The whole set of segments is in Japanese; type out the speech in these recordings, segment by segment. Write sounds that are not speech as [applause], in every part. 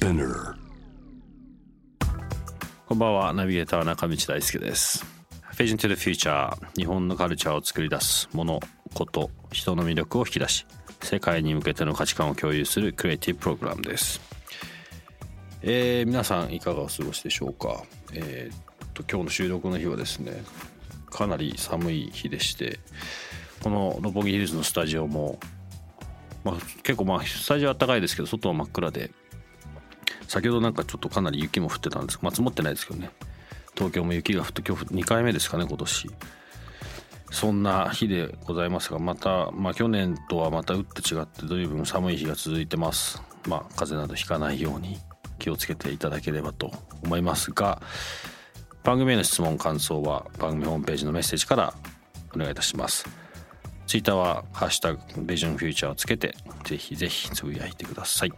こんばんは、ナビゲーター中道大輔です。Vision to the Future 日本のカルチャーを作り出すもの、こと、人の魅力を引き出し世界に向けての価値観を共有するクリエイティブプログラムです。えー皆さんいかがお過ごしでしょうか、えーっと今日の収録の日はですねかなり寒い日でしてこの六本木ヒルズのスタジオも、まあ、結構まあスタジオは暖かいですけど外は真っ暗で先ほどなんかちょっとかなり雪も降ってたんですまあ積もってないですけどね。東京も雪が降って今日2回目ですかね今年。そんな日でございますがまた、まあ、去年とはまた打って違って随分寒い日が続いてます。まあ風邪などひかないように気をつけていただければと思いますが番組への質問感想は番組ホームページのメッセージからお願いいたします。ツイッターは「ハッシュタグビジョンフューチャー」をつけてぜひぜひつぶやいてください。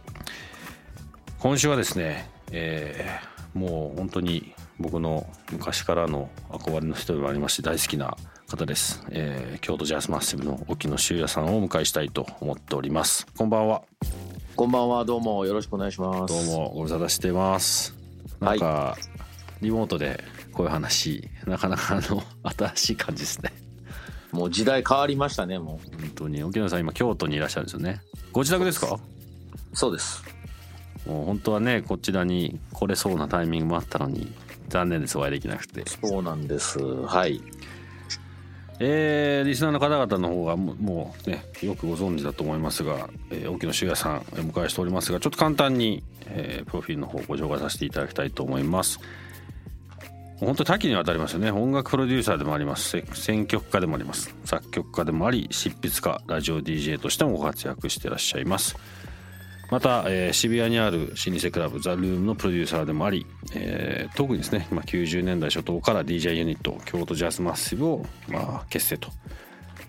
今週はですね、えーもう本当に僕の昔からの憧れの人でもありまして大好きな方です、えー京都ジャズマッシブの沖野修也さんをお迎えしたいと思っておりますこんばんはこんばんは、どうもよろしくお願いします。どう。もご無沙汰してますなんか、リモートでこういう話なかなかあの新しい感じですねもう時代変わりましたね、も本当に沖野さん今京都にいらっしゃるんですよねご自宅ですか？う。そうです。もう本当はねこちらに来れそうなタイミングもあったのに残念ですお会いできなくて。そうなんです。はい。えーリスナーの方々の方がもうねよくご存知だと思いますが、えー、沖野修也さんお迎えしておりますがちょっと簡単に、えープロフィールの方をご紹介させていただきたいと思います。本当に多岐にわたりますよね。音楽プロデューサーでもあります。せ選曲家でもあります。作曲家でもあり執筆家ラジオ DJ としてもご活躍していらっしゃいますまた、えー渋谷にある老舗クラブザ・ルームのプロデューサーでもあり、えー特にですね、まあ、90年代初頭から DJ ユニット京都ジャズマッシブを、まあ、結成と。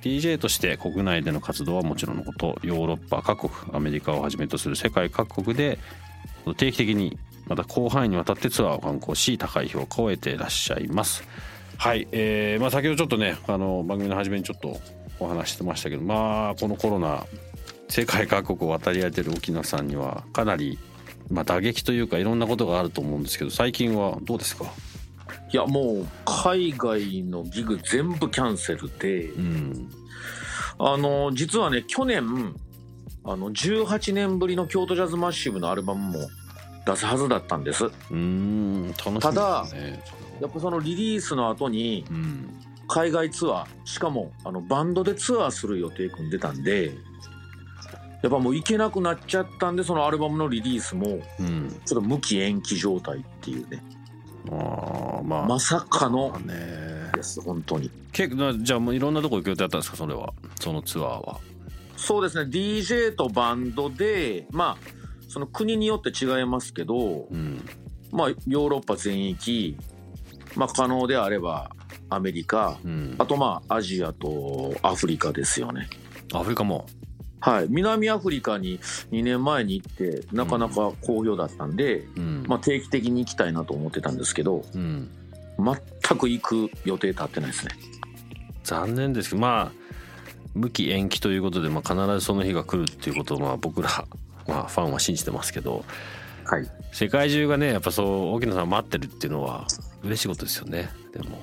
DJ として国内での活動はもちろんのことヨーロッパ各国アメリカをはじめとする世界各国で定期的にまた広範囲にわたってツアーを観光し高い評価を得ていらっしゃいます。はい、えーまあ、先ほどちょっとねあの番組の初めにちょっとお話ししてましたけどまあこのコロナ世界各国を渡り歩いてる沖野さんにはかなり、まあ、打撃というかいろんなことがあると思うんですけど最近はどうですか？いや、もう海外のギグ全部キャンセルで、うんあの、実はね、去年、あの、18年ぶりの京都ジャズマッシブのアルバムも出すはずだったんです。うーん楽しねただやっぱそのリリースの後にうん。海外ツアー、しかもあのバンドでツアーする予定組んでたんで、やっぱもう行けなくなっちゃったんで、そのアルバムのリリースもうん。ちょっと無期延期状態っていうね。ああまあ。まさかのまあね。です、本当に。結構じゃあもういろんなとこ行く予定だったんですかそれは？そのツアーは。そうですね、DJ とバンドで、まあ、その国によって違いますけど、うん。まあ、ヨーロッパ全域、まあ、可能であればアメリカ、うん。あとまあ、アジアとアフリカですよね。アフリカもはい。南アフリカに2年前に行って、なかなか好評だったんで、うんまあ、定期的に行きたいなと思ってたんですけど、うん全く行く予定立ってないですね。残念ですけどまあ無期延期ということで、まあ、必ずその日が来るっていうことをまあ僕ら、まあ、ファンは信じてますけどはい。世界中がねやっぱそう沖野さん待ってるっていうのは嬉しいことですよねでも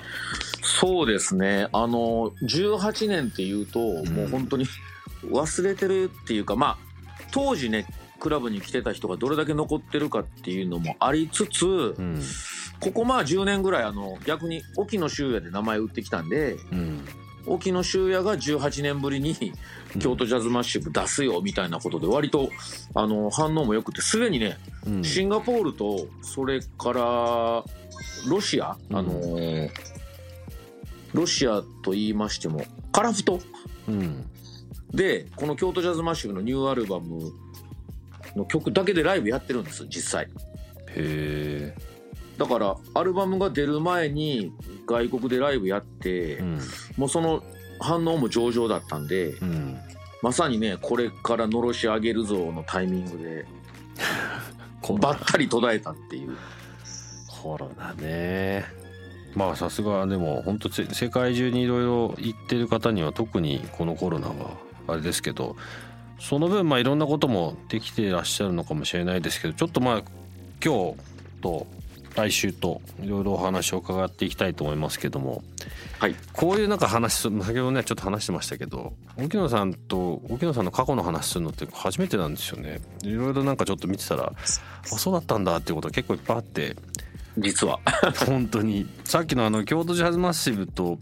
そうですね。あの、18年っていうと、もう本当に忘れてるっていうか、まあ、当時ね、クラブに来てた人がどれだけ残ってるかっていうのもありつつ、うんここまあ10年ぐらい、あの、逆に沖野修也で名前売ってきたんで、うん沖野修也が18年ぶりに京都ジャズマッシブ出すよみたいなことで割とあの反応も良くてすでにねうん。シンガポールとそれからロシア、うん。あのーロシアと言いましてもカラフト。うんでこの京都ジャズマッシブのニューアルバムの曲だけでライブやってるんです実際。へえだからアルバムが出る前に外国でライブやって、うん。もうその反応も上々だったんでうん。まさにねこれからのろし上げるぞのタイミングで [laughs] ばったり途絶えたっていう。コロナね。まあさすがでも本当せ世界中にいろいろ行ってる方には特にこのコロナはあれですけどその分まあいろんなこともできてらっしゃるのかもしれないですけどちょっとまあ今日と来週といろいろお話を伺っていきたいと思いますけどもはい。こういうなんか話す先ほどねちょっと話してましたけど沖野さんと沖野さんの過去の話するのって初めてなんですよね。いろいろなんかちょっと見てたらあそうだったんだっていうことが結構いっぱいあって実は。[laughs] 本当に。さっきのあの京都ジャズマッシブと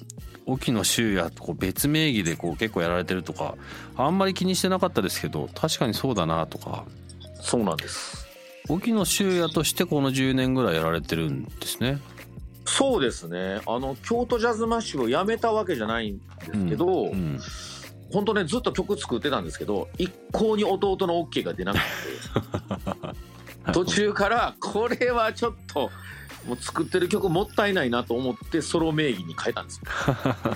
沖野修也とこう別名義でこう結構やられてるとかあんまり気にしてなかったですけど確かにそうだなとか。そうなんです。沖野修也としてこの10年ぐらいやられてるんですね。そうですね。あの京都ジャズマッシュをやめたわけじゃないんですけど、うん、本当ねずっと曲作ってたんですけど一向に弟の OK が出なくて。[laughs] 途中からこれはちょっともう作ってる曲もったいないなと思ってソロ名義に変えたんですよ。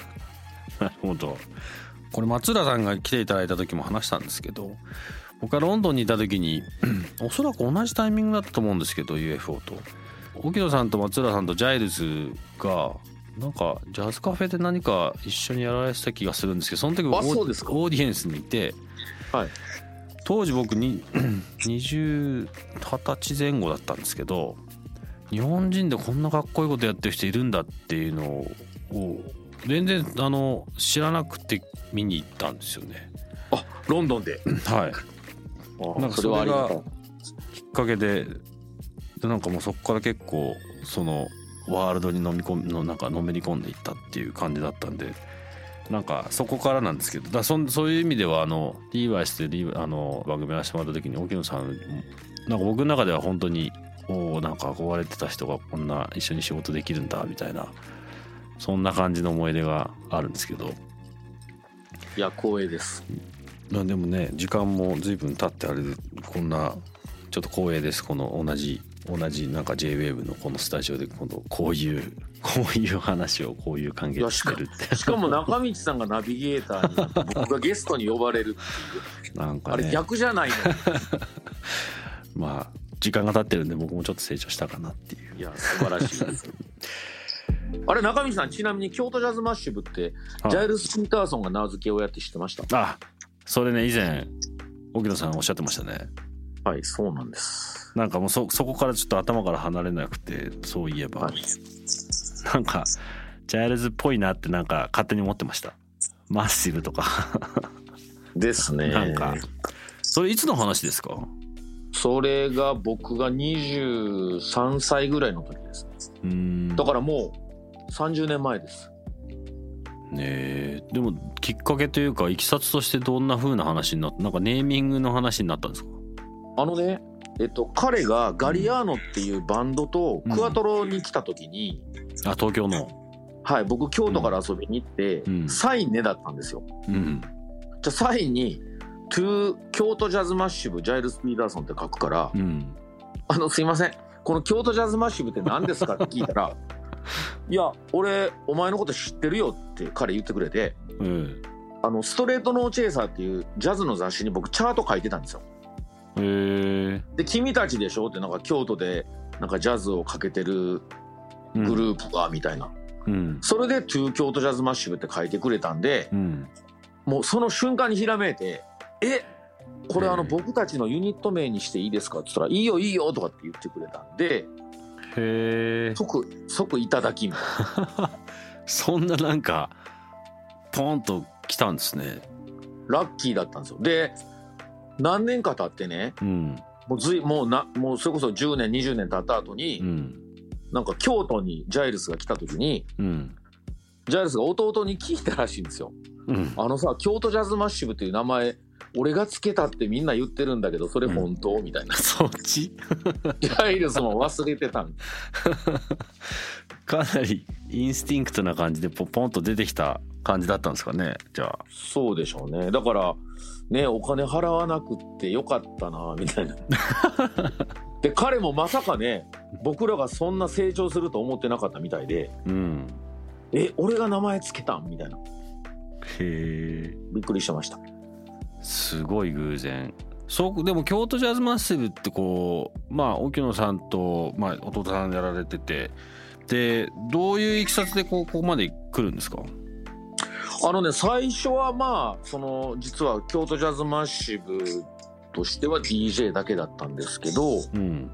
[laughs] なるほど。これ松浦さんが来ていただいた時も話したんですけど僕はロンドンにいた時に [clears throat] おそらく同じタイミングだったと思うんですけど UFO と。沖野さんと松浦さんとジャイルズがなんかジャズカフェで何か一緒にやられてた気がするんですけどその時僕オーディエンスにいてはい。当時僕に [clears throat] 20 20歳前後だったんですけど日本人でこんなかっこいいことやってる人いるんだっていうのを全然あの知らなくて見に行ったんですよね。あロンドンで。はい、あなんかそれはありがきっかけででなんかもうそこから結構そのワールドに飲み込みのなんかのめり込んでいったっていう感じだったんでなんかそこからなんですけどだそんそういう意味ではあのリーバイスでリーあの番組やらせてもらった時に沖野さんなんか僕の中では本当におーなんか憧れてた人がこんな一緒に仕事できるんだみたいなそんな感じの思い出があるんですけど。いや光栄です。まあでもね時間も随分経ってあれでこんなちょっと光栄です。この同じ同じなんか JWAVE のこのスタジオで今度こういう [laughs] こういう話をこういう関係でしてるって。しかも中道さんがナビゲーターになって [laughs] 僕がゲストに呼ばれるなんかあれね逆じゃないの？[laughs] まあ時間が経ってるんで僕もちょっと成長したかなっていう。いや素晴らしい。で [laughs] すあれ中道さんちなみに京都ジャズマッシブってはい。ジャイルス・ピーターソンが名付けをやって知ってました？あそれね以前沖野さんおっしゃってましたね。はいそうなんです。なんかもうそそこからちょっと頭から離れなくてそういえば、はい。なんかジャイルズっぽいなってなんか勝手に思ってました。マッシブとか。ですね。なんか。それいつの話ですか？それが僕が23歳ぐらいの時です。うーん。だからもう30年前です。ねえ。でもきっかけというかいきさつとしてどんな風な話になったなんかネーミングの話になったんですか？あのねえっと彼がガリアーノっていうバンドとうん。クアトロに来た時に、あ東京の。はい僕京都から遊びに行って、うん。サインねだったんですよ。うん。じゃあサインに「トゥ京都ジャズマッシブジャイルス・ピーターソン」って書くから「うん。あのすいません。この京都ジャズマッシブって何ですか?」って聞いたら「[laughs] いや俺お前のこと知ってるよ」って彼言ってくれてえあのストレートノーチェイサーっていうジャズの雑誌に僕チャート書いてたんですよ。えへえ。で「君たちでしょ?」ってなんか京都でなんかジャズをかけてるグループがみたいな、うん。それで「トゥ京都ジャズマッシブ」って書いてくれたんでうん。もうその瞬間にひらめいて「えこれあのうん僕たちのユニット名にしていいですか?」って言ったら「いいよいいよ」とかって言ってくれたんでへえ即即いただきみたいな。[laughs] そんななんかポンと来たんですね。ラッキーだったんですよ。で何年か経ってねうん。もうずいもうなもうそれこそ10年20年経った後に、うん。なんか京都にジャイルスが来た時にうん。ジャイルスが弟に聞いたらしいんですよ。うん。あのさ京都ジャズマッシブっていう名前俺がつけたってみんな言ってるんだけどそれ本当、みたいな。そっち？ジャイルスも忘れてたん。[laughs] かなりインスティンクトな感じでポポンと出てきた感じだったんですかねじゃあ。そうでしょうね。だからねお金払わなくってよかったなみたいな。[laughs] で彼もまさかね僕らがそんな成長すると思ってなかったみたいでうん。え俺が名前つけたん？みたいな。へえびっくりしてましたすごい偶然。そうでも京都ジャズマッスルってこうまあ沖野さんと、まあ、弟さんやられてて。でどういういきさつでこうここまで来るんですか？あのね最初はまあその実は京都ジャズマッシブとしては DJ だけだったんですけどうん。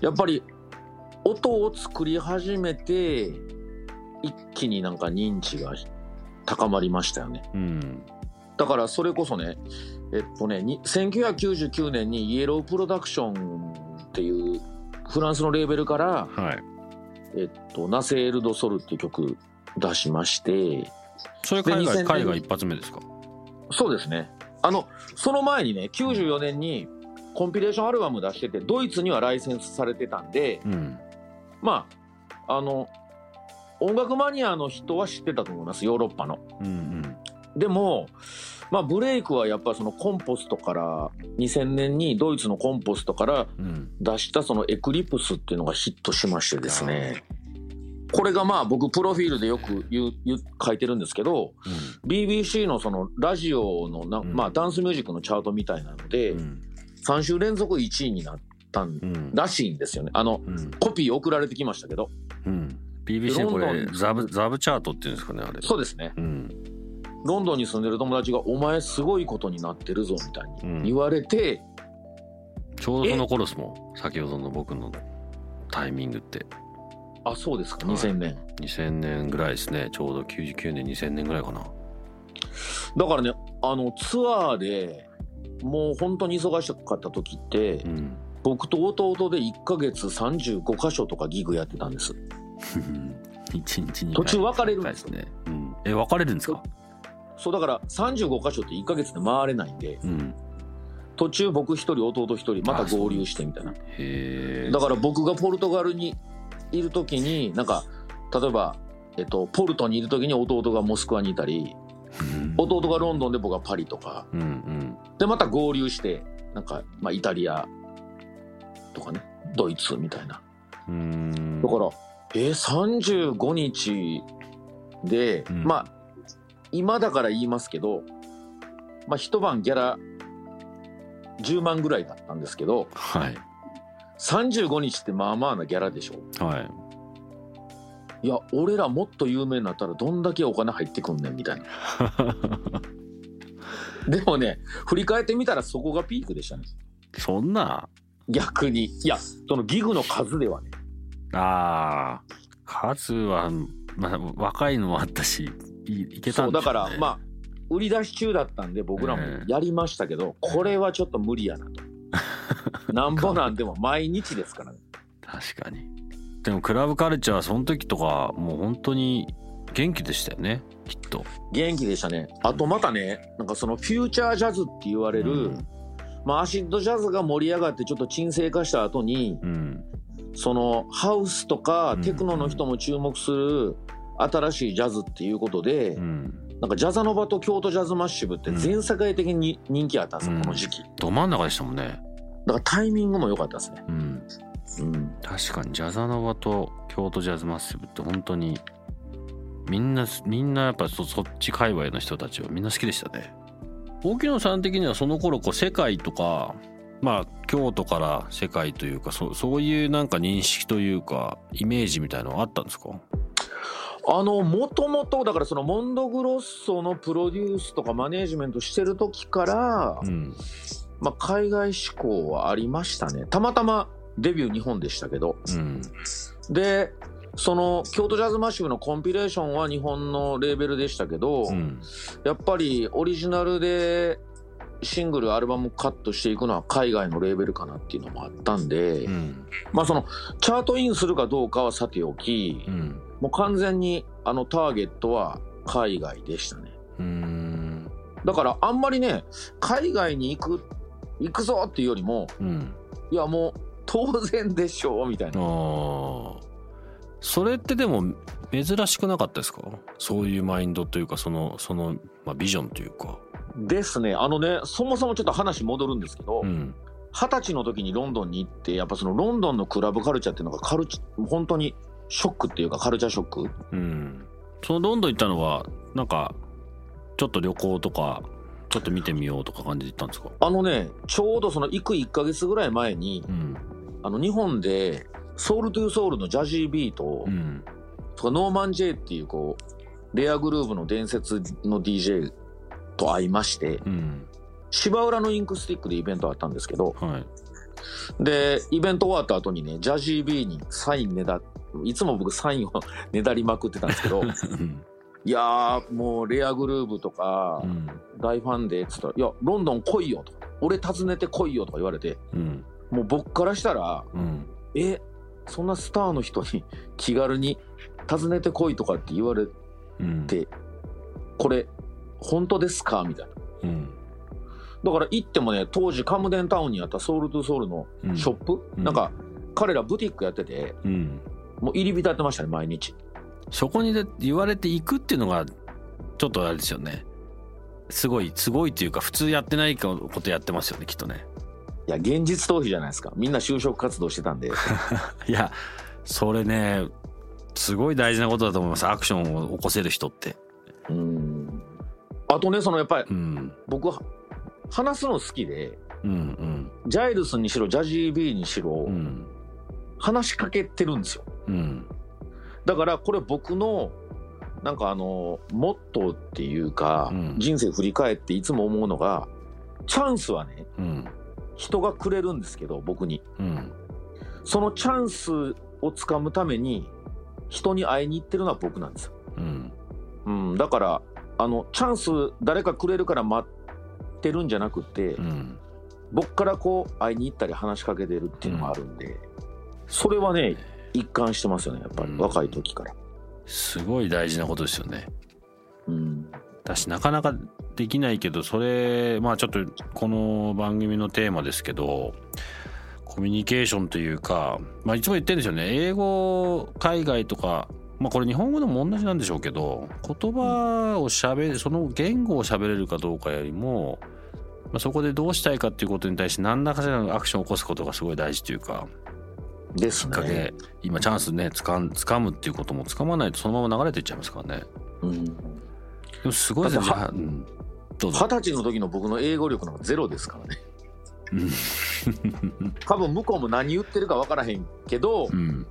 やっぱり音を作り始めて一気になんか認知が高まりましたよね。うんだからそれこそねえっとねに1999年にイエロープロダクションっていうフランスのレーベルからはいえっと、ナセール・ド・ソルっていう曲出しまして、それ海で2000年外海外一発目ですか？そうですね。あの、その前にね、94年にコンピレーションアルバム出してて、ドイツにはライセンスされてたんで、うんまあ、あの、音楽マニアの人は知ってたと思います、ヨーロッパの。うんうんでも、まあ、ブレイクはやっぱそのコンポストから、2000年にドイツのコンポストからうん。出したそのエクリプスっていうのがヒットしましてですね、これがまあ僕プロフィールでよく言う言う書いてるんですけど、BBC のそのラジオのな、うん。まあダンスミュージックのチャートみたいなので、うん。3週連続1位になったんうん。らしいんですよね。あの、うん。コピー送られてきましたけど。うん、BBC これザブザブチャートっていうんですかねあれ。そうですね。うんロンドンに住んでる友達が、お前すごいことになってるぞ、みたいに言われて、ちょうどその頃ですもん先ほどの僕のタイミングって。あ、そうですか、はい。2000年。2000年ぐらいですね。ちょうど99年2000年ぐらいかな。だからね、あの、ツアーで、もう本当に忙しかった時って、うん。僕と弟で1ヶ月35箇所とかギグやってたんです。[laughs] 一日に途中別れるんですよ。ね、うん、え別れるんですか？そうだから35箇所って1ヶ月で回れないんで、うん。途中僕一人弟一人また合流してみたいな。だ。から僕がポルトガルにいる時になんか例えば、えっと、ポルトにいる時に弟がモスクワにいたり弟がロンドンで僕がパリとか。うんうん。でまた合流してなんか、まあ、イタリアとかねドイツみたいな。うん。だからえー、35日で、うん。まあ今だから言いますけど、まあ、一晩ギャラ10万ぐらいだったんですけどはい。35日ってまあまあなギャラでしょ。はい。いや俺らもっと有名になったらどんだけお金入ってくんねんみたいな。[laughs] でもね振り返ってみたらそこがピークでしたね。そんな？逆に。いやそのギグの数ではね。ああ数は、まあ、若いのもあったしいいけたんそうだからまあ売り出し中だったんで僕らもやりましたけど、これはちょっと無理やなと。[laughs] なんぼなんでも毎日ですからね。確かに。でもクラブカルチャーその時とかもう本当に元気でしたよねきっと。元気でしたね。あとまたねなんかそのフューチャージャズって言われる、うん。まあアシッドジャズが盛り上がってちょっと沈静化した後にうん。そのハウスとかうんテクノの人も注目する新しいジャズっていうことで、うん。なんかジャザノバと京都ジャズマッシブって全世界的に人気あったんですよ、うん。この時期。ど真ん中でしたもんね。だからタイミングも良かったですね。うん。うん。確かにジャザノバと京都ジャズマッシブって本当にみんなみんなやっぱそそっち界隈の人たちはみんな好きでしたね。沖野さん的にはその頃こう世界とかまあ京都から世界というかそそういうなんか認識というかイメージみたいのはあったんですか？あのもともとだからそのモンドグロッソのプロデュースとかマネージメントしてる時から、うん。まあ、海外志向はありましたね。たまたまデビュー日本でしたけど。うん。でその京都ジャズマッシブのコンピレーションは日本のレーベルでしたけど、うん。やっぱりオリジナルでシングルアルバムカットしていくのは海外のレーベルかなっていうのもあったんで、うん。まあそのチャートインするかどうかはさておき、うんもう完全にあのターゲットは海外でしたね。うん。だからあんまりね海外に行く行くぞっていうよりもうん。いやもう当然でしょうみたいな。それってでも珍しくなかったですか？そういうマインドというかそのその、まあ、ビジョンというか。ですね。あのねそもそもちょっと話戻るんですけどうん。二十、歳の時にロンドンに行ってやっぱそのロンドンのクラブカルチャーっていうのがカルチ本当にショックっていうかカルチャーショック？うん。そのロンドン行ったのはなんかちょっと旅行とかちょっと見てみようとか感じで行ったんですか？あのねちょうどその行く1ヶ月ぐらい前にうん。あの日本で Soul II Soul のジャジー Bとうん。とかノーマン・ジェイっていうこうレアグルーヴの伝説の DJ と会いましてうん。芝浦のインクスティックでイベントあったんですけどはい。でイベント終わった後にねジャジー Bにサインねだいつも僕サインをねだりまくってたんですけどうん。いやーもうレアグルーヴとかうん。大ファンでっつったら「いやロンドン来いよ」と「俺訪ねて来いよ」とか言われてうん。もう僕からしたらうん「えそんなスターの人に [laughs] 気軽に訪ねてこいとかって言われうん。てこれ本当ですか?」みたいな。うん。だから行ってもね当時カムデンタウンにあったソウルトゥソウルのうん。ショップ、うん。なんか彼らブティックやっててうんもう入り浸ってましたね毎日。そこにで言われていくっていうのがちょっとあれですよね。すごいすごいっていうか普通やってないことやってますよねきっとね。いや現実逃避じゃないですか。みんな就職活動してたんで。[laughs] いやそれねすごい大事なことだと思います。アクションを起こせる人って。うん。あとねそのやっぱりうん。僕は話すの好きでうんジャイルスにしろジャジービーにしろ、うんうん話しかけてるんですよ。うんだからこれ僕のなんかあのモットーっていうか、うん人生振り返っていつも思うのがチャンスはねうん人がくれるんですけど僕に。うんそのチャンスをつかむために人に会いに行ってるのは僕なんですよ、うん、だからあのチャンス誰かくれるから待ってるんじゃなくて、僕からこう会いに行ったり話しかけてるっていうのがあるんで、それはね一貫してますよねやっぱり、うん。若い時から、すごい大事なことですよね。うん、だしなかなかできないけどそれまあちょっとこの番組のテーマですけどコミュニケーションというか、まあ、いつも言ってるんですよね。英語海外とかまあこれ日本語でも同じなんでしょうけど言葉をしゃべるその言語をしゃべれるかどうかよりも、まあ、そこでどうしたいかっていうことに対して何らかしらのアクションを起こすことがすごい大事というかですきっかけね、今チャンスねつかん掴むっていうことも掴まないとそのまま流れていっちゃいますからね。うん、でもすごいですね二十歳の時の僕の英語力なんかゼロですからね。うん。[laughs] 多分向こうも何言ってるか分からへんけど、うん。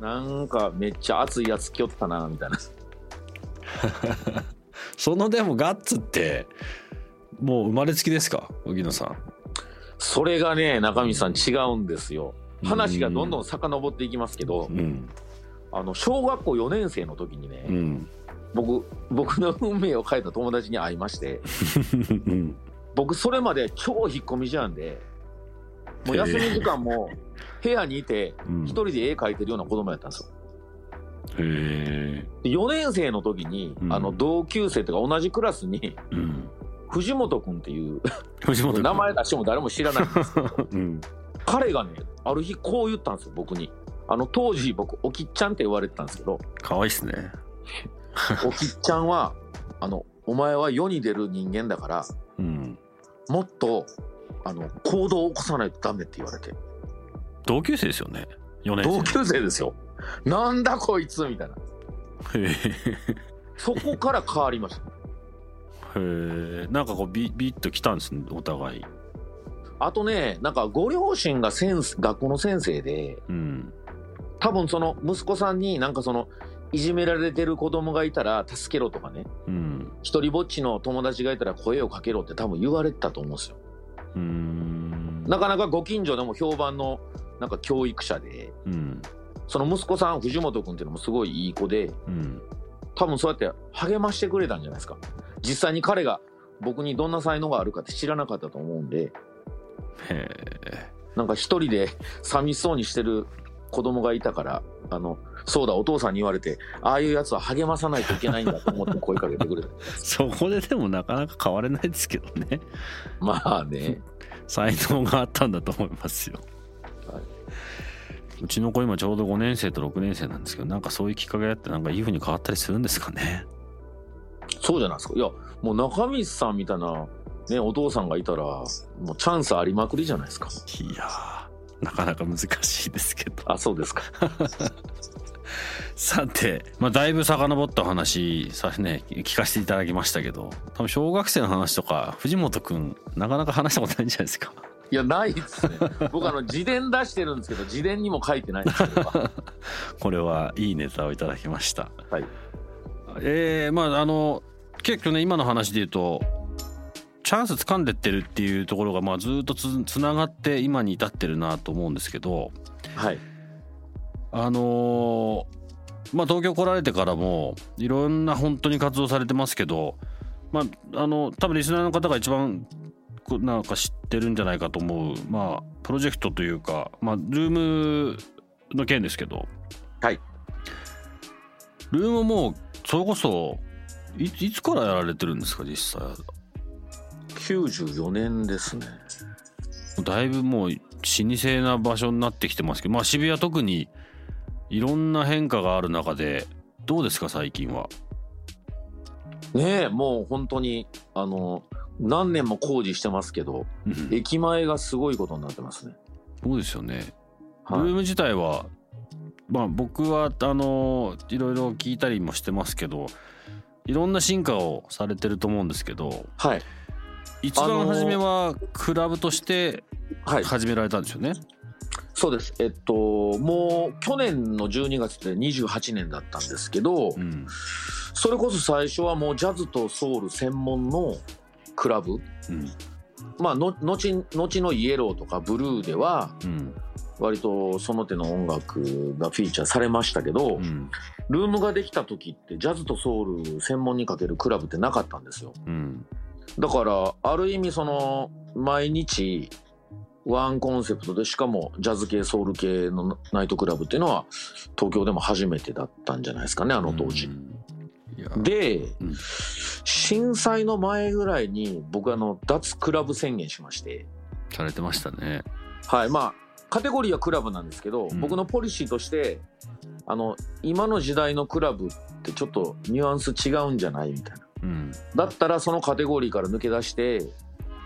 なんかめっちゃ熱いやつ来よったなみたいな。[laughs] そのでもガッツってもう生まれつきですか？荻野さん。それがね中身さん違うんですよ話がどんどん遡っていきますけど、うんあの小学校4年生の時にね、うん。僕僕の運命を変えた友達に会いましてうん [laughs] 僕それまで超引っ込み思案でもう休み時間も部屋にいてうん。一人で絵描いてるような子供やったんですよ。へえで4年生の時に、うん。あの同級生とか同じクラスにうん。藤本君っていう藤本君。名前出しても誰も知らないんですけど [laughs] うん彼がねある日こう言ったんですよ僕に。あの当時僕おきっちゃんって言われてたんですけど。可愛いっすね。おきっちゃんはあのお前は世に出る人間だからうん。もっとあの行動を起こさないとダメって言われて。同級生ですよね。4年同級生ですよ。なんだこいつみたいな。生へそこから変わりました。えへえ。なんかこうビビッときたんですねお互いあとねなんかご両親が先生学校の先生でうん。多分その息子さんになんかそのいじめられてる子供がいたら助けろとかねうん。一人ぼっちの友達がいたら声をかけろって多分言われてたと思うんですよ。うーん。なかなかご近所でも評判のなんか教育者でうんその息子さん藤本君っていうのもすごいいい子でうん多分そうやって励ましてくれたんじゃないですか。実際に彼が僕にどんな才能があるかって知らなかったと思うんでへえなんか一人で寂しそうにしてる子供がいたからあのそうだお父さんに言われてああいうやつは励まさないといけないんだと思って声かけてくれた。[laughs] そこででもなかなか変われないですけどね。まあね。[laughs] 才能があったんだと思いますよ。はい。うちの子今ちょうど5年生と6年生なんですけどなんかそういうきっかけあってなんかいい風に変わったりするんですかね。そうじゃないですか。いやもう中道さんみたいな、ね、お父さんがいたらもうチャンスありまくりじゃないですか。いやーなかなか難しいですけど。あそうですか。[laughs] さて、まあ、だいぶ遡った話さね聞かせていただきましたけど多分小学生の話とか藤本くんなかなか話したことないんじゃないですか。いやないですね。僕あの自伝出してるんですけど自伝にも書いてないんですけど [laughs] これはいいネタをいただきました。はい。えー、まああの結構ね今の話で言うとチャンス掴んでってるっていうところがまあずっとつつながって今に至ってるなと思うんですけどはい。あのーまあ東京来られてからもいろんな本当に活動されてますけどまああの多分リスナーの方が一番こなんか知ってるんじゃないかと思うまあプロジェクトというかまあルームの件ですけどはい。ルームもそれこそいいつからやられてるんですか実際？94年ですね。だいぶもう老舗な場所になってきてますけどまあ渋谷特にいろんな変化がある中でどうですか最近は？ねえもう本当にあの何年も工事してますけどうん。駅前がすごいことになってますね。そうですよね。ルはい。ーム自体はまあ僕はあのいろいろ聞いたりもしてますけどいろんな進化をされてると思うんですけどはい一あのー番初めはクラブとしてはい。始められたんですよね？そうです。えっともう去年の12月で28年だったんですけど、うん。それこそ最初はもうジャズとソウル専門のクラブ。うん。まあの後後のイエローとかブルーではうん。割とその手の音楽がフィーチャーされましたけど、うん。ルームができた時ってジャズとソウル専門にかけるクラブってなかったんですよ。うんだからある意味その毎日ワンコンセプトでしかもジャズ系ソウル系のナイトクラブっていうのは東京でも初めてだったんじゃないですかねあの当時。で、うん。震災の前ぐらいに僕あの脱クラブ宣言しまして。されてましたね。はいまあカテゴリーはクラブなんですけど、うん。僕のポリシーとしてあの今の時代のクラブってちょっとニュアンス違うんじゃないみたいなうん。だったらそのカテゴリーから抜け出して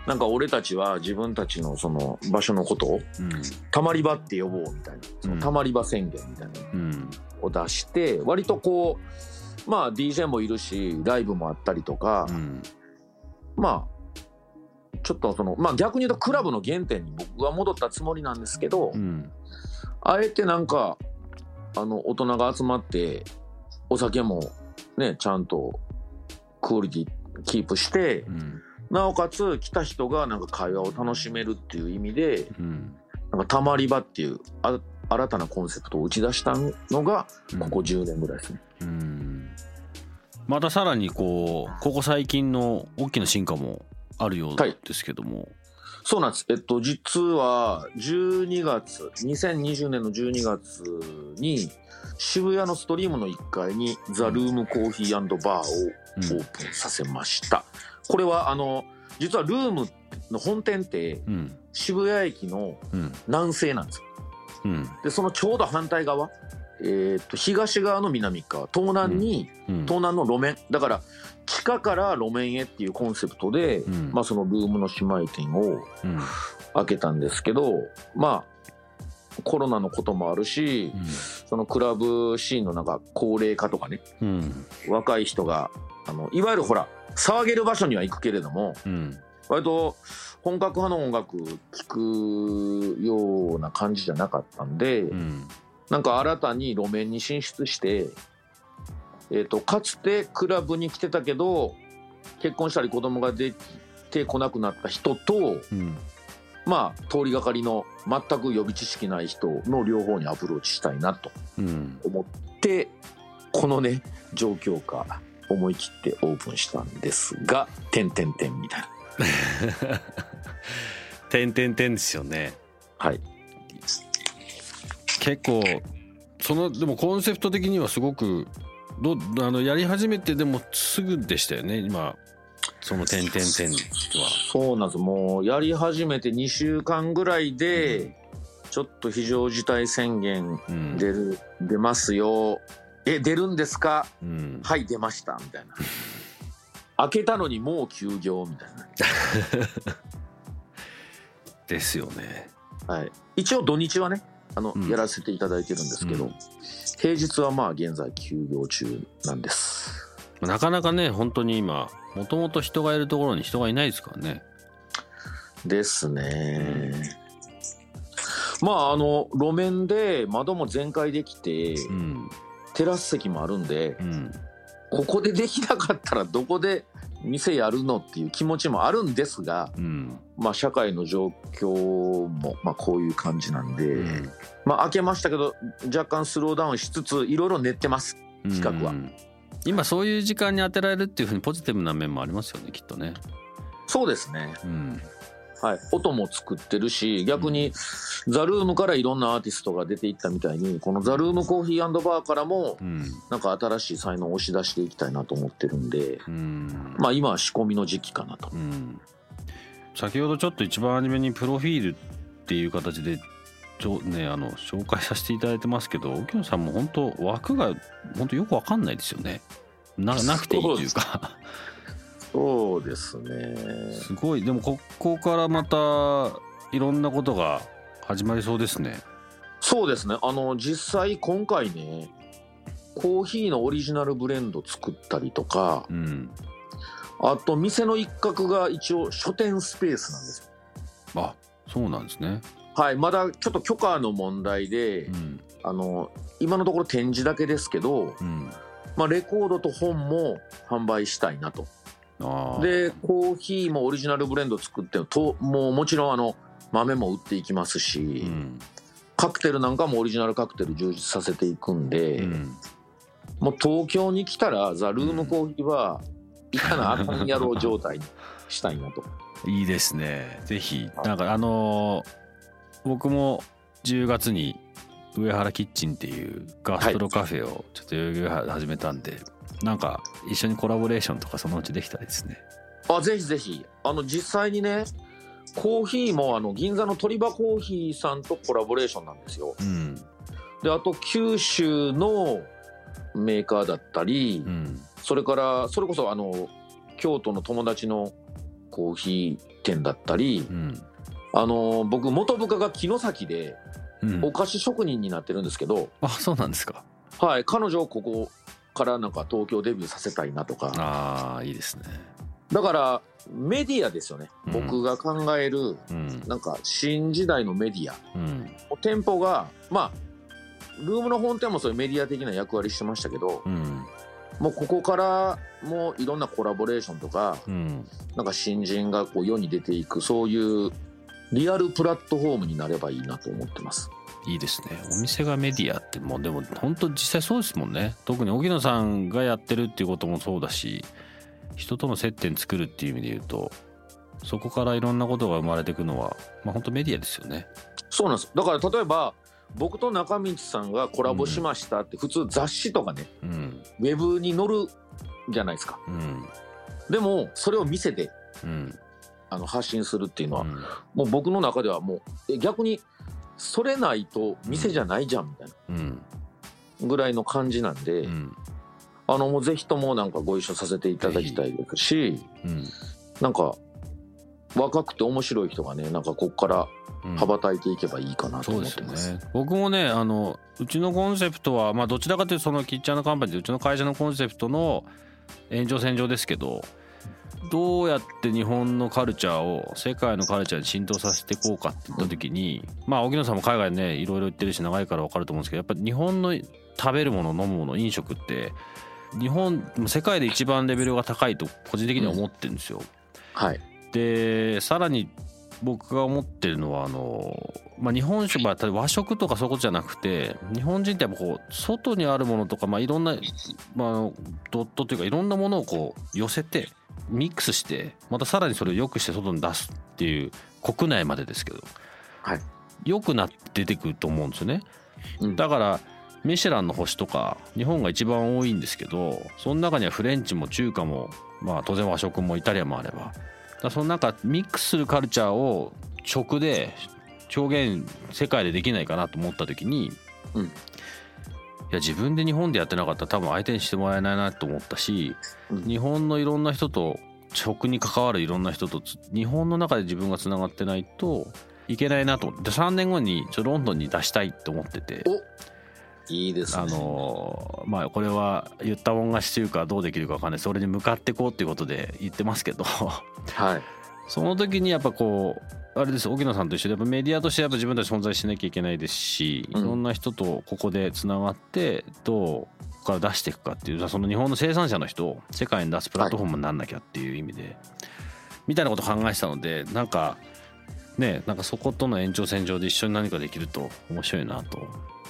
なんか俺たちは自分たちのその場所のことをうん。たまり場って呼ぼうみたいな。そのたまり場宣言みたいな。うん。のを出して割とこうまあ DJ もいるしライブもあったりとか、うん。まあちょっとそのまあ逆に言うとクラブの原点に僕は戻ったつもりなんですけど、うん。あえてなんかあの大人が集まってお酒もねちゃんとクオリティキープしてうん。なおかつ来た人がなんか会話を楽しめるっていう意味でうん。なんかたまり場っていうあ新たなコンセプトを打ち出したのがここ10年ぐらいですね。うん。またさらにこうここ最近の大きな進化もあるようはい。ですけども、そうなんです。えっと、実は、12月、2020年の12月に、渋谷のストリームの1階に、ザ・ルームコーヒーバーをうんオープンさせました。これは、あの、実はルームの本店って、うん。渋谷駅のうん。南西なんですよ。うん。で、そのちょうど反対側、えっと、東側の南側、東南に、うん。東南の路面。だから、地下から路面へっていうコンセプトで、うん。まあ、そのルームの姉妹店を、うん。開けたんですけどまあコロナのこともあるしそのクラブシーンのなんか高齢化とかねうん。若い人があのいわゆるほら騒げる場所には行くけれどもうん。割と本格派の音楽聴くような感じじゃなかったんで、うん。なんか新たに路面に進出して、えー、とかつてクラブに来てたけど結婚したり子供ができてこなくなった人とうん。まあ通りがかりの全く予備知識ない人の両方にアプローチしたいなとうん。思ってこのね状況下思い切ってオープンしたんですが「てんてんてん」みたいな。点点点ですよね。はい。結構そのでもコンセプト的にはすごくどあのやり始めてでもすぐでしたよね今。その点点点は。そうなんです。もうやり始めて2週間ぐらいでちょっと非常事態宣言うん。出る、出ますよえ出るんですか？うん。はい出ましたみたいな。開けたのにもう休業みたい [laughs] ですよね。な、はい、一応土日はねあの、うん。やらせていただいてるんですけど、うん。平日はまあ現在休業中なんです。なかなかね本当に今もともと人がいるところに人がいないですからね。ですね、まああの路面で窓も全開できて、うんテラス席もあるんでうん。ここでできなかったらどこで店やるのっていう気持ちもあるんですが、うん。まあ、社会の状況も、まあ、こういう感じなんで、うん。まあ、開けましたけど若干スローダウンしつついろいろ練ってます企画は。うん今そういう時間に当てられるっていうふうにポジティブな面もありますよねきっとね。そうですね、うんはい、音も作ってるし逆にザ・ルームからいろんなアーティストが出ていったみたいにこのザ・ルームコーヒーバーからもうん。なんか新しい才能を押し出していきたいなと思ってるんで、うん。まあ、今は仕込みの時期かなと。うん。先ほどちょっと一番初めにプロフィールっていう形でちょねあの紹介させていただいてますけど沖野さんも本当枠が本当よくわかんないですよね。ななくていいというかそうですね。すごい。でもここからまたいろんなことが始まりそうですね。そうですね。あの実際今回ねコーヒーのオリジナルブレンド作ったりとかうん。あと店の一角が一応書店スペースなんですよ。あそうなんですね。はい。まだちょっと許可の問題で、うん。あの今のところ展示だけですけど、うん。まあ、レコードと本も販売したいなとでコーヒーもオリジナルブレンド作ってともうもちろんあの豆も売っていきますし、うん。カクテルなんかもオリジナルカクテル充実させていくんで、うん。もう東京に来たらザ・ルームコーヒーは行かなあかんやろう状態にしたいなと。いいですね。ぜひ。なんかあのー僕も10月に上原キッチンっていうガストロカフェをちょっと代々木上原で始めたんで、なんか一緒にコラボレーションとかそのうちできたらですね。あぜひぜひ。あの実際にねコーヒーもあの銀座の鳥羽コーヒーさんとコラボレーションなんですよ。うん。であと九州のメーカーだったり、うん。それからそれこそあの京都の友達のコーヒー店だったりうん。あの僕元部下が城崎でうん。お菓子職人になってるんですけど、あそうなんですか。はい彼女をここからなんか東京デビューさせたいなとか。ああいいですね。だからメディアですよね、うん。僕が考えるうん。なんか新時代のメディア。うん。店舗がまあルームの本店もそういうメディア的な役割してましたけどうん。もうここからもういろんなコラボレーションとかうん。なんか新人がこう世に出ていくそういうリアルプラットフォームになればいいなと思ってます。いいですね。お店がメディアってもうでも本当実際そうですもんね。特に荻野さんがやってるっていうこともそうだし人との接点作るっていう意味で言うとそこからいろんなことが生まれていくのはまあ本当メディアですよね。そうなんです。だから例えば僕と中道さんがコラボしましたって普通雑誌とかねうん。ウェブに載るじゃないですか。うん。でもそれを店でうんあの発信するっていうのは、うん。もう僕の中ではもうえ逆にそれないと店じゃないじゃんみたいうん。なぐらいの感じなんで、うん。あのもうぜひともなんかご一緒させていただきたいですしうん。なんか若くて面白い人がねなんかこっからうん。羽ばたいていけばいいかなと思ってます。ね。僕もねあのうちのコンセプトはまあどちらかというとそのキッチンカンパニーでうちの会社のコンセプトの延長線上ですけどどうやって日本のカルチャーを世界のカルチャーに浸透させていこうかって言った時に、まあ荻野さんも海外ねいろいろ行ってるし長いから分かると思うんですけどやっぱり日本の食べるもの飲むもの飲食って日本世界で一番レベルが高いと個人的には思ってるんですよ。はいでさらに僕が思ってるのはあの、まあ、日本食は和食とかそういうことじゃなくて日本人ってやっぱこう外にあるものとか、まあ、いろんな、まあドットというかいろんなものをこう寄せてミックスしてまたさらにそれを良くして外に出すっていう国内までですけど、はい。良くなって出てくると思うんですよね。うん。だからミシェランの星とか日本が一番多いんですけどその中にはフレンチも中華もまあ当然和食もイタリアンもあれば。だそのなんかミックスするカルチャーを食で表現世界でできないかなと思った時に、うん。いや自分で日本でやってなかったら多分相手にしてもらえないなと思ったし、うん。日本のいろんな人と食に関わるいろんな人とつ日本の中で自分がつながってないといけないなと。思って3年後にちょロンドンに出したいと思ってて。おいいですね。あのまあこれは言ったもん勝ちというかどうできるか分かんない。それに向かっていこうっていうことで言ってますけど。はい。その時にやっぱこうあれです沖野さんと一緒でやっぱメディアとしてやっぱ自分たち存在しなきゃいけないですし、うん。いろんな人とここでつながってどうここから出していくかっていうその日本の生産者の人を世界に出すプラットフォームになんなきゃっていう意味で、みたいなことを考えてたのでなんかねなんかそことの延長線上で一緒に何かできると面白いなと。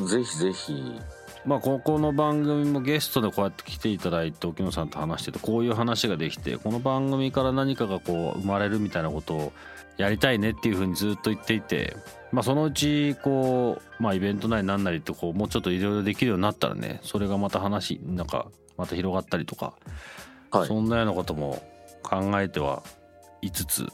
ぜひぜひ。まあ、ここの番組もゲストでこうやって来ていただいて沖野さんと話しててこういう話ができてこの番組から何かがこう生まれるみたいなことをやりたいねっていうふうにずっと言っていて、まあ、そのうちこう、まあ、イベントなりなんなりってこうもうちょっといろいろできるようになったらねそれがまた話なんかまた広がったりとか、はい。そんなようなことも考えてはいつつ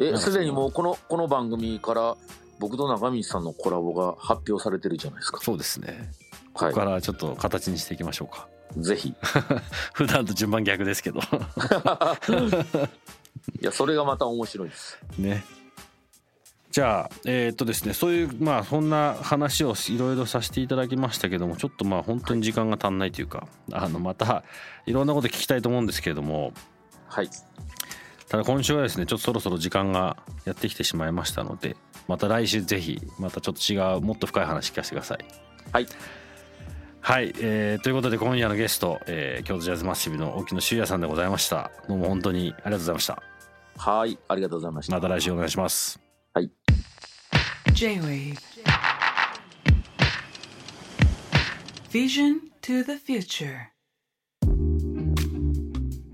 えすでにもうこのこの番組から僕と中道さんのコラボが発表されてるじゃないですか。そうですね。こはこからちょっと形にしていきましょうか。いぜひ。[laughs] 普段と順番逆ですけど [laughs] いやそれがまた面白いです。ね。じゃあえーっとですねそういうまあそんな話をいろいろさせていただきましたけどもちょっとまあ本当に時間が足んないというかあのまたいろんなこと聞きたいと思うんですけれども。はい。ただ今週はですねちょっとそろそろ時間がやってきてしまいましたのでまた来週ぜひまたちょっと違うもっと深い話聞かせてください。はい。はい、えーということで今夜のゲスト、えー京都ジャズマッシブの沖野修也さんでございました。どうも本当にありがとうございましたはいありがとうございました。また来週お願いします。J-Wave. Vision to the future.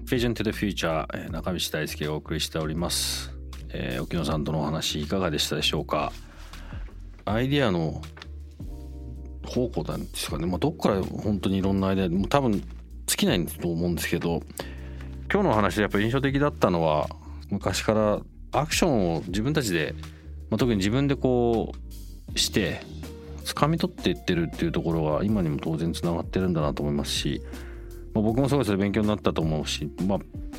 Vision to the Future、えー中道大輔がお送りしております、えー沖野さんとのお話いかがでしたでしょうか。アイディアの方向なんですかね、まあ、どっから本当にいろんなアイデアもう多分尽きないと思うんですけど今日のお話でやっぱり印象的だったのは昔からアクションを自分たちで、まあ、特に自分でこうして掴み取っていってるっていうところは今にも当然つながってるんだなと思いますしまあ、僕もすごいそれ勉強になったと思うし、まあ、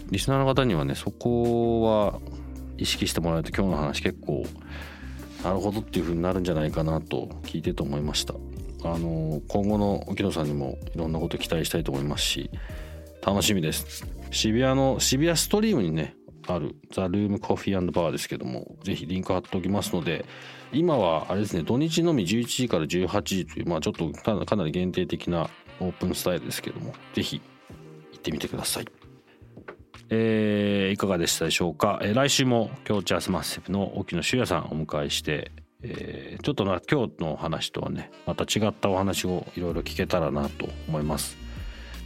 リスナーの方にはねそこは意識してもらえると今日の話結構なるほどっていう風になるんじゃないかなと聞いてと思いました。あの今後の沖野さんにもいろんなこと期待したいと思いますし楽しみです。渋谷の渋谷ストリームにねあるザ・ルームコーヒーバーですけどもぜひリンク貼っておきますので今はあれですね土日のみ11時から18時というまあちょっとかなり限定的なオープンスタイルですけどもぜひ行ってみてください。えーいかがでしたでしょうか、えー来週も今日チャースマッセブの沖野修也さんお迎えして、えーちょっとな今日の話とはねまた違ったお話をいろいろ聞けたらなと思います。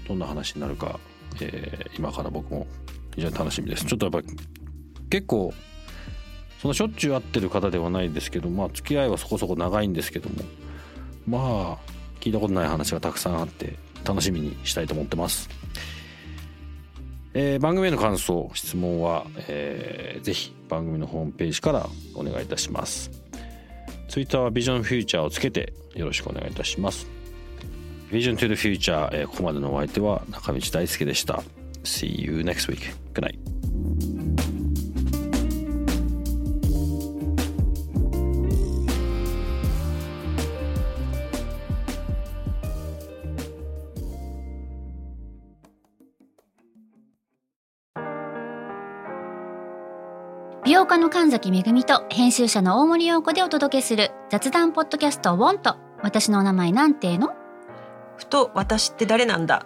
どんな話になるか、えー今から僕も非常に楽しみです。ちょっとやっぱ結構そのしょっちゅう会ってる方ではないですけどまあ付き合いはそこそこ長いんですけどもまあ聞いたことない話がたくさんあって楽しみにしたいと思ってます。えー番組への感想質問は、えーぜひ番組のホームページからお願いいたします。ツイッターはビジョンフューチャーをつけてよろしくお願いいたします。Vision to the Future、えーここまでのお相手は中道大輔でした。See you next week. Good night. 美容家の神崎めぐみと編集者の大森洋子でお届けする雑談ポッドキャストウォンと私のお名前なんての？ふと私って誰なんだ？